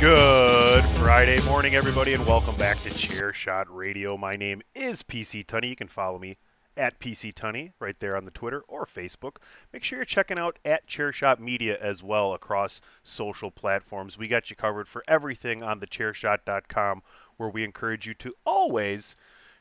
Good Friday morning, everybody, and welcome back to Chair Shot Radio. My name is PC Tunney. You can follow me at PC Tunney right there on the Twitter or Facebook. Make sure you're checking out at Chairshot Media as well across social platforms. We got you covered for everything on thechairshot.com, where we encourage you to always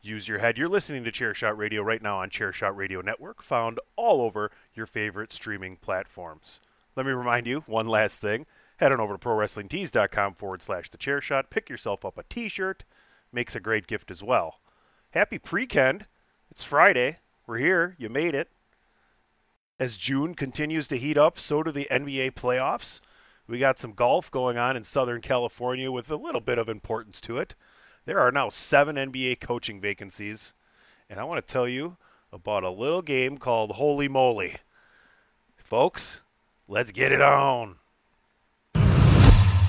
use your head. You're listening to Chairshot Radio right now on Chairshot Radio Network, found all over your favorite streaming platforms. Let me remind you one last thing. Head on over to ProWrestlingTees.com forward slash the chair shot. Pick yourself up a t shirt. Makes a great gift as well. Happy pre-kend. It's Friday. We're here. You made it. As June continues to heat up, so do the NBA playoffs. We got some golf going on in Southern California with a little bit of importance to it. There are now seven NBA coaching vacancies. And I want to tell you about a little game called Holy Moly. Folks, let's get it on.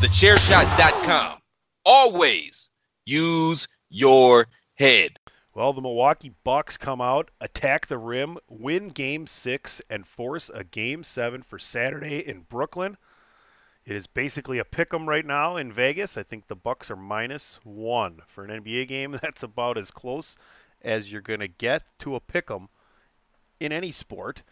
TheChairShot.com. Always use your head. Well, the Milwaukee Bucks come out, attack the rim, win game six, and force a game seven for Saturday in Brooklyn. It is basically a pick 'em right now in Vegas. I think the Bucks are minus one for an NBA game. That's about as close as you're going to get to a pick 'em in any sport.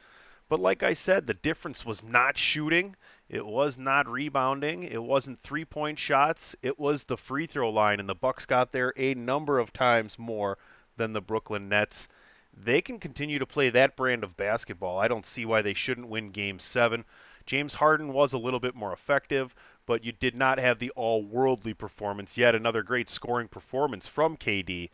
But like I said, the difference was not shooting. It was not rebounding. It wasn't three-point shots. It was the free throw line, and the Bucks got there a number of times more than the Brooklyn Nets. They can continue to play that brand of basketball. I don't see why they shouldn't win Game Seven. James Harden was a little bit more effective, but you did not have the all-worldly performance. Yet another great scoring performance from KD.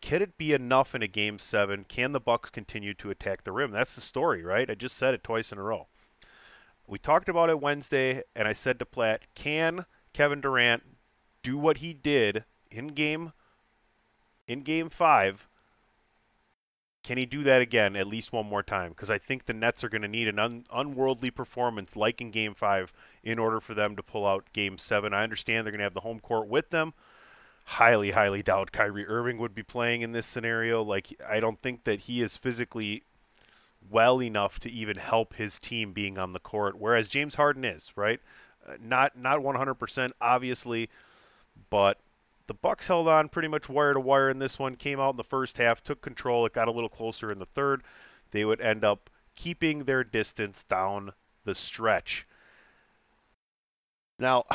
Can it be enough in a game seven? Can the Bucks continue to attack the rim? That's the story, right? I just said it twice in a row. We talked about it Wednesday, and I said to Platt, can Kevin Durant do what he did in game in game five? Can he do that again at least one more time? Because I think the Nets are going to need an un- unworldly performance like in game five in order for them to pull out game seven. I understand they're going to have the home court with them. Highly, highly doubt Kyrie Irving would be playing in this scenario. Like, I don't think that he is physically well enough to even help his team being on the court, whereas James Harden is, right? Uh, not not 100% obviously, but the Bucks held on pretty much wire to wire in this one. Came out in the first half, took control. It got a little closer in the third. They would end up keeping their distance down the stretch. Now,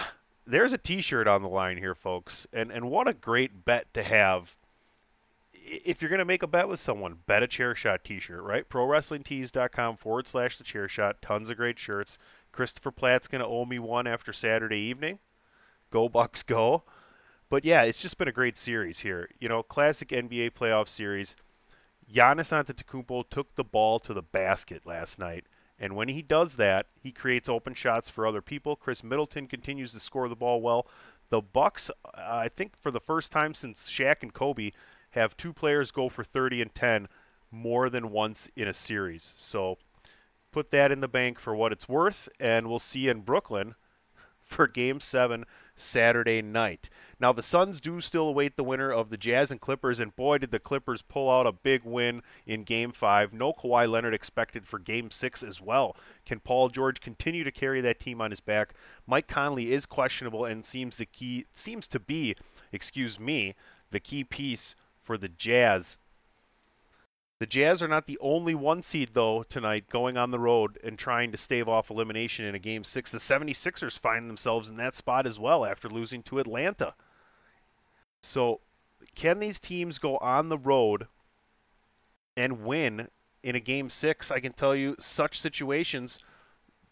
there's a T-shirt on the line here, folks, and and what a great bet to have if you're going to make a bet with someone, bet a chair shot t-shirt, right? ProWrestlingTees.com forward slash the chair shot. Tons of great shirts. Christopher Platt's going to owe me one after Saturday evening. Go Bucks, go! But yeah, it's just been a great series here. You know, classic NBA playoff series. Giannis Antetokounmpo took the ball to the basket last night, and when he does that, he creates open shots for other people. Khris Middleton continues to score the ball well. The Bucks, I think, for the first time since Shaq and Kobe, have two players go for 30 and 10 more than once in a series. So put that in the bank for what it's worth, and we'll see in Brooklyn for Game 7 Saturday night. Now, the Suns do still await the winner of the Jazz and Clippers, and boy, did the Clippers pull out a big win in Game 5. No Kawhi Leonard expected for Game 6 as well. Can Paul George continue to carry that team on his back? Mike Conley is questionable and seems the key seems to be, excuse me, the key piece for the Jazz. The Jazz are not the only one seed, though, tonight going on the road and trying to stave off elimination in a Game 6. The 76ers find themselves in that spot as well after losing to Atlanta. So, can these teams go on the road and win in a Game 6? I can tell you, such situations,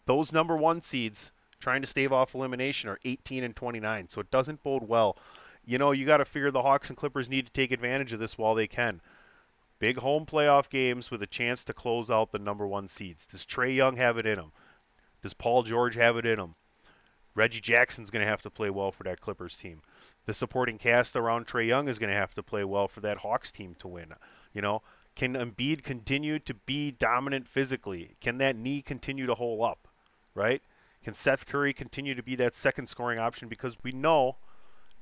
those number one seeds trying to stave off elimination are 18 and 29, so it doesn't bode well. You know, you got to figure the Hawks and Clippers need to take advantage of this while they can. Big home playoff games with a chance to close out the number one seeds. Does Trae Young have it in him? Does Paul George have it in him? Reggie Jackson's going to have to play well for that Clippers team. The supporting cast around Trae Young is going to have to play well for that Hawks team to win. You know, can Embiid continue to be dominant physically? Can that knee continue to hold up? Right? Can Seth Curry continue to be that second scoring option? Because we know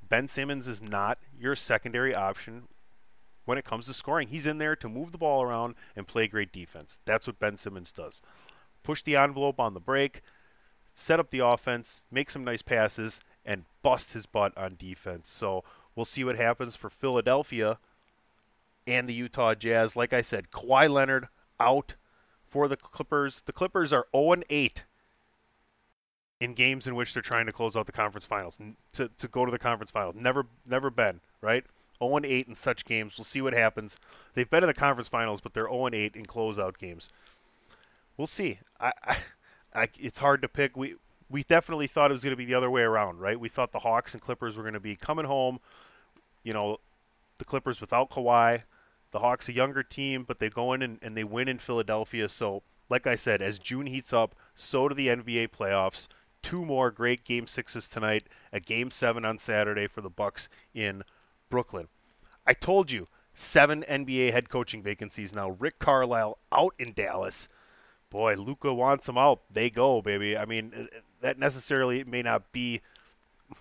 Ben Simmons is not your secondary option when it comes to scoring. He's in there to move the ball around and play great defense. That's what Ben Simmons does. Push the envelope on the break, set up the offense, make some nice passes, and bust his butt on defense. So we'll see what happens for Philadelphia and the Utah Jazz. Like I said, Kawhi Leonard out for the Clippers. The Clippers are 0 8 in games in which they're trying to close out the conference finals to, to go to the conference finals. Never never been, right? 0 8 in such games. We'll see what happens. They've been in the conference finals, but they're 0 8 in closeout games. We'll see. I, I, I, it's hard to pick. We we definitely thought it was going to be the other way around, right? We thought the Hawks and Clippers were going to be coming home. You know, the Clippers without Kawhi. The Hawks a younger team, but they go in and, and they win in Philadelphia. So, like I said, as June heats up, so do the NBA playoffs. Two more great game sixes tonight. A game seven on Saturday for the Bucks in Brooklyn. I told you, seven NBA head coaching vacancies now. Rick Carlisle out in Dallas. Boy, Luka wants him out. They go, baby. I mean, uh, that necessarily may not be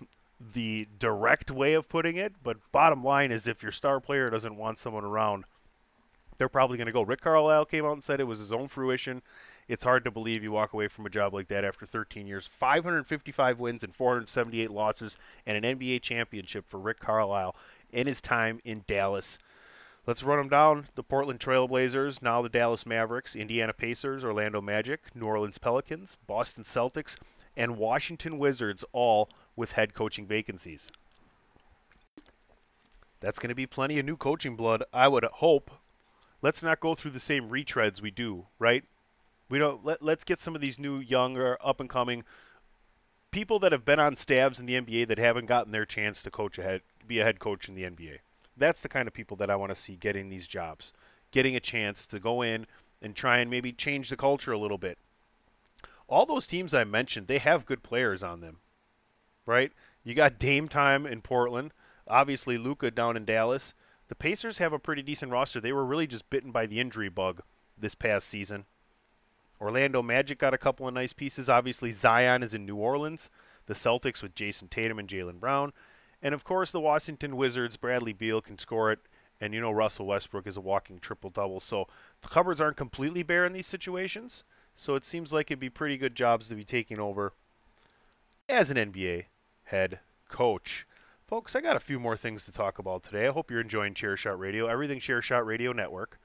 the direct way of putting it, but bottom line is if your star player doesn't want someone around, they're probably going to go. Rick Carlisle came out and said it was his own fruition. It's hard to believe you walk away from a job like that after 13 years. 555 wins and 478 losses, and an NBA championship for Rick Carlisle in his time in Dallas. Let's run them down. The Portland Trailblazers, now the Dallas Mavericks, Indiana Pacers, Orlando Magic, New Orleans Pelicans, Boston Celtics, and Washington Wizards, all with head coaching vacancies. That's going to be plenty of new coaching blood, I would hope. Let's not go through the same retreads we do, right? We don't let, let's get some of these new younger up and coming people that have been on staffs in the NBA that haven't gotten their chance to coach ahead be a head coach in the NBA. That's the kind of people that I want to see getting these jobs, getting a chance to go in and try and maybe change the culture a little bit. All those teams I mentioned, they have good players on them, right? You got Dame time in Portland, obviously Luka down in Dallas. The Pacers have a pretty decent roster. They were really just bitten by the injury bug this past season. Orlando Magic got a couple of nice pieces. Obviously, Zion is in New Orleans. The Celtics with Jayson Tatum and Jaylen Brown. And of course, the Washington Wizards, Bradley Beal can score it, and you know Russell Westbrook is a walking triple double. So the cupboards aren't completely bare in these situations. So it seems like it'd be pretty good jobs to be taking over as an NBA head coach. Folks, I got a few more things to talk about today. I hope you're enjoying Chairshot Radio, everything Chairshot Radio Network.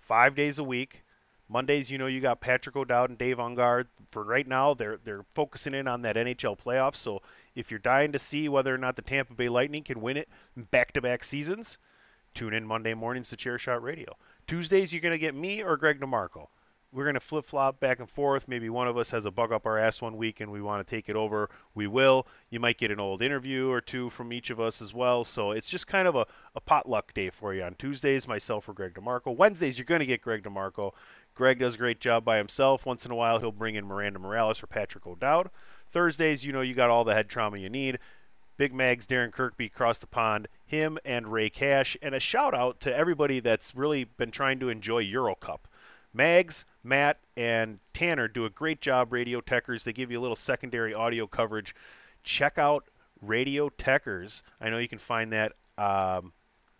Five days a week. Mondays, you know, you got Patrick O'Dowd and Dave Ungard. For right now, they're they're focusing in on that NHL playoffs. So if you're dying to see whether or not the Tampa Bay Lightning can win it back-to-back seasons, tune in Monday mornings to Chairshot Radio. Tuesdays, you're to get me or Greg DeMarco. We're going to flip flop back and forth. Maybe one of us has a bug up our ass one week and we want to take it over. We will. You might get an old interview or two from each of us as well. So it's just kind of a, a potluck day for you. On Tuesdays, myself or Greg DeMarco. Wednesdays, you're going to get Greg DeMarco. Greg does a great job by himself. Once in a while, he'll bring in Miranda Morales or Patrick O'Dowd. Thursdays, you know, you got all the head trauma you need. Big Mags, Darren Kirkby across the pond, him and Ray Cash, and a shout out to everybody that's really been trying to enjoy Euro Cup. Mags, Matt, and Tanner do a great job, Radio Techers. They give you a little secondary audio coverage. Check out Radio Techers. I know you can find that um,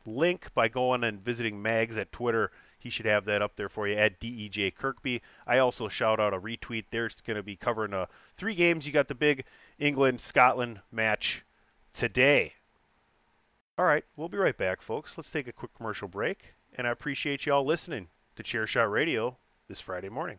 link by going and visiting Mags at Twitter. He should have that up there for you at DEJ Kirkby. I also shout out a retweet. They're going to be covering uh, three games. You got the big England Scotland match today. All right, we'll be right back, folks. Let's take a quick commercial break, and I appreciate you all listening to Chairshot Radio this Friday morning.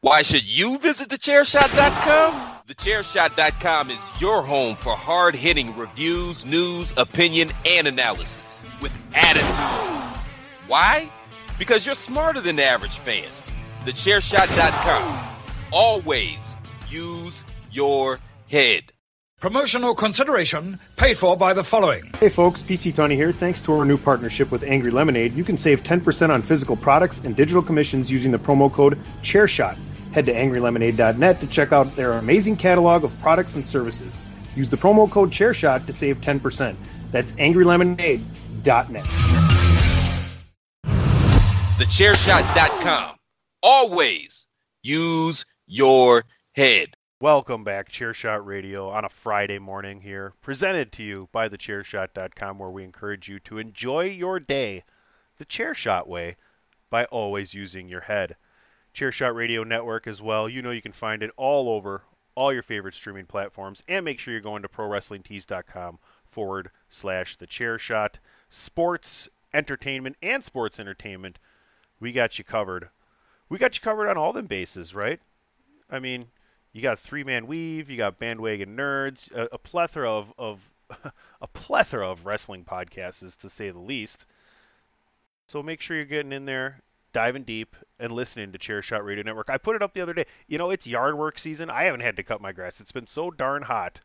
Why should you visit thechairshot.com? Thechairshot.com is your home for hard hitting reviews, news, opinion, and analysis with attitude. Why? Because you're smarter than the average fan. Thechairshot.com. Always use your head. Promotional consideration paid for by the following. Hey folks, PC Tony here. Thanks to our new partnership with Angry Lemonade, you can save 10% on physical products and digital commissions using the promo code ChairShot. Head to angrylemonade.net to check out their amazing catalog of products and services. Use the promo code ChairShot to save 10%. That's angrylemonade.net. Thechairshot.com. Always use your head. Welcome back, Chairshot Radio, on a Friday morning here, presented to you by thechairshot.com, where we encourage you to enjoy your day the Chairshot way by always using your head. Chairshot Radio Network as well. You know you can find it all over all your favorite streaming platforms, and make sure you're going to prowrestlingtees.com forward slash the Chairshot. Sports, entertainment, and sports entertainment, we got you covered. We got you covered on all them bases, right? I mean, you got three man weave, you got bandwagon nerds, a, a plethora of, of a plethora of wrestling podcasts, to say the least. So make sure you're getting in there, diving deep, and listening to Chairshot Radio Network. I put it up the other day. You know, it's yard work season. I haven't had to cut my grass. It's been so darn hot.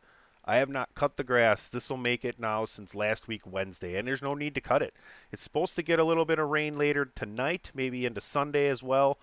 I have not cut the grass. This will make it now since last week Wednesday, and there's no need to cut it. It's supposed to get a little bit of rain later tonight, maybe into Sunday as well.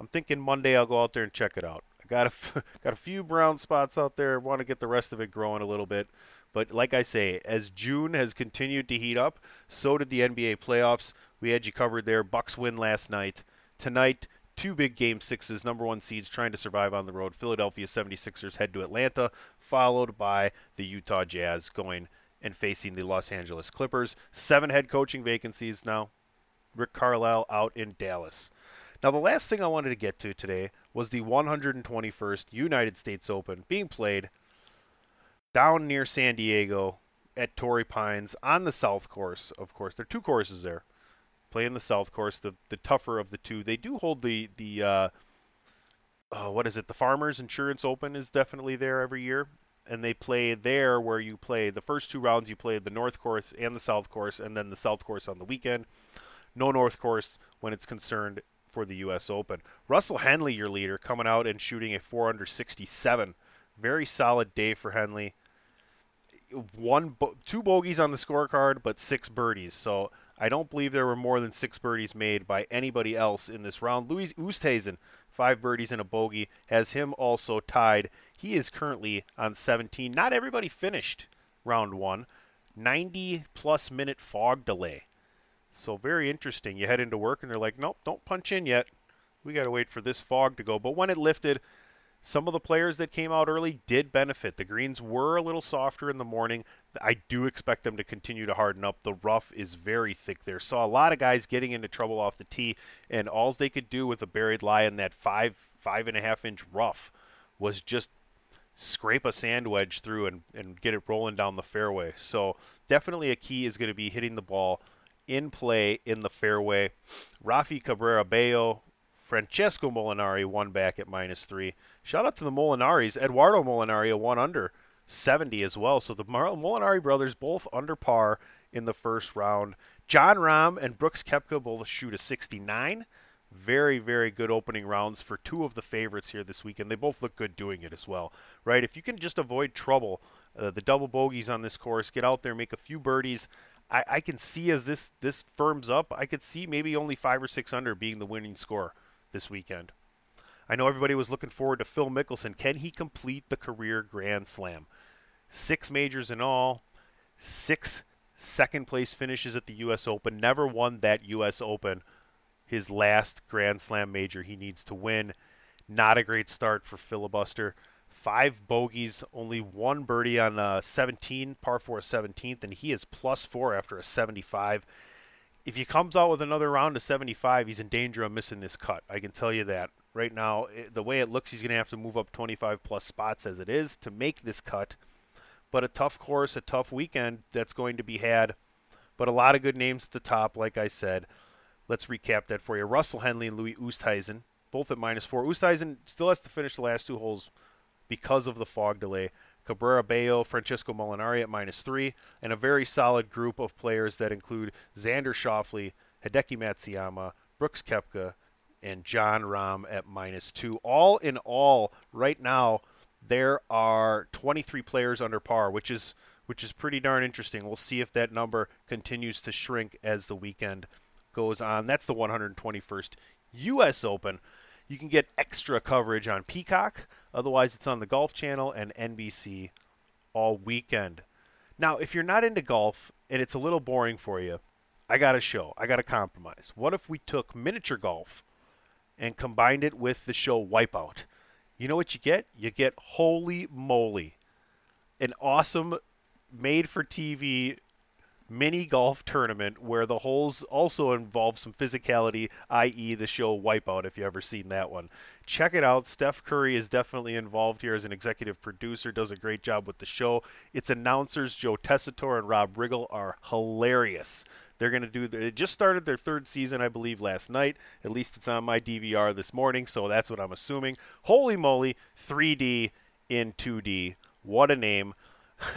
I'm thinking Monday I'll go out there and check it out. I got a got a few brown spots out there. Want to get the rest of it growing a little bit. But like I say, as June has continued to heat up, so did the NBA playoffs. We had you covered there. Bucks win last night. Tonight, two big game sixes, number one seeds trying to survive on the road. Philadelphia 76ers head to Atlanta, followed by the Utah Jazz going and facing the Los Angeles Clippers. Seven head coaching vacancies now. Rick Carlisle out in Dallas. Now, the last thing I wanted to get to today was the 121st United States Open being played down near San Diego at Torrey Pines on the South Course, of course. There are two courses there. Playing the South Course, the the tougher of the two. They do hold the the uh, uh, what is it? The Farmers Insurance Open is definitely there every year, and they play there where you play the first two rounds. You play the North Course and the South Course, and then the South Course on the weekend. No North Course when it's concerned for the U.S. Open. Russell Henley, your leader, coming out and shooting a 4 under 67. Very solid day for Henley. One, two bogeys on the scorecard, but six birdies. So I don't believe there were more than six birdies made by anybody else in this round. Louis Oosthuizen, five birdies and a bogey, has him also tied. He is currently on 17. Not everybody finished round one. 90 plus minute fog delay. So very interesting. You head into work and they're like, nope, don't punch in yet. We got to wait for this fog to go. But when it lifted, some of the players that came out early did benefit. The greens were a little softer in the morning. I do expect them to continue to harden up. The rough is very thick there. Saw a lot of guys getting into trouble off the tee, and all they could do with a buried lie in that five, five and a half inch rough was just scrape a sand wedge through and, and get it rolling down the fairway. So definitely a key is going to be hitting the ball in play in the fairway. Rafi Cabrera Bello, Francesco Molinari one back at minus three. Shout out to the Molinaris. Eduardo Molinari a one under 70 as well. So the Molinari brothers both under par in the first round. Jon Rahm and Brooks Koepka both shoot a 69. Very, very good opening rounds for two of the favorites here this weekend. They both look good doing it as well, right? If you can just avoid trouble, uh, the double bogeys on this course, get out there, make a few birdies, I, I can see as this this firms up, I could see maybe only five or six under being the winning score this weekend. I know everybody was looking forward to Phil Mickelson. Can he complete the career Grand Slam? Six majors in all, six second place finishes at the U.S. Open. Never won that U.S. Open. His last Grand Slam major he needs to win. Not a great start for filibuster five bogeys, only one birdie on uh, 17, par 4 17th, and he is plus four after a 75. If he comes out with another round of 75, he's in danger of missing this cut. I can tell you that. Right now, it, the way it looks, he's going to have to move up 25 plus spots as it is to make this cut. But a tough course, a tough weekend that's going to be had. But a lot of good names at the top, like I said. Let's recap that for you. Russell Henley and Louis Oosthuizen, both at minus four. Oosthuizen still has to finish the last two holes because of the fog delay. Cabrera Bello, Francesco Molinari at minus three, and a very solid group of players that include Xander Schauffele, Hideki Matsuyama, Brooks Koepka, and Jon Rahm at minus two. All in all, right now there are 23 players under par, which is which is pretty darn interesting. We'll see if that number continues to shrink as the weekend goes on. That's the 121st U.S. Open. You can get extra coverage on Peacock. Otherwise, it's on the Golf Channel and NBC all weekend. Now, if you're not into golf and it's a little boring for you, I got a show. I got a compromise. What if we took miniature golf and combined it with the show Wipeout? You know what you get? You get Holy Moly, an awesome made for TV mini golf tournament where the holes also involve some physicality, i.e., the show Wipeout, if you've ever seen that one. Check it out. Steph Curry is definitely involved here as an executive producer, does a great job with the show. Its announcers, Joe Tessitore and Rob Riggle, are hilarious. They're going to do, they just started their third season, I believe, last night. At least it's on my DVR this morning, so that's what I'm assuming. Holy moly, 3D in 2D. What a name.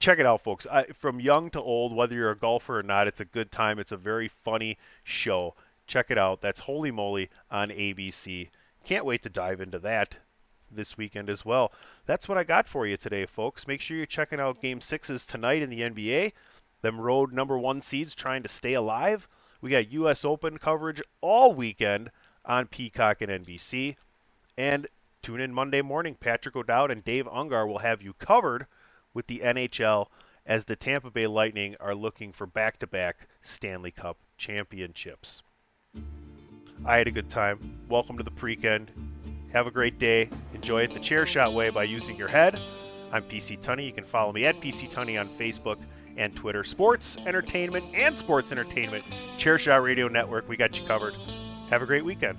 check it out, folks. I, from young to old, whether you're a golfer or not, it's a good time. It's a very funny show. Check it out. That's Holy Moly on ABC. Can't wait to dive into that this weekend as well. That's what I got for you today, folks. Make sure you're checking out Game Sixes tonight in the NBA. Them road number one seeds trying to stay alive. We got U.S. Open coverage all weekend on Peacock and NBC. And tune in Monday morning. Patrick O'Dowd and Dave Ungar will have you covered with the NHL as the Tampa Bay Lightning are looking for back to back Stanley Cup championships. I had a good time. Welcome to the Preakend. Have a great day. Enjoy it the chair shot way by using your head. I'm PC Tunney. You can follow me at PC Tunney on Facebook and Twitter. Sports, entertainment, and sports entertainment. Chairshot Radio Network. We got you covered. Have a great weekend.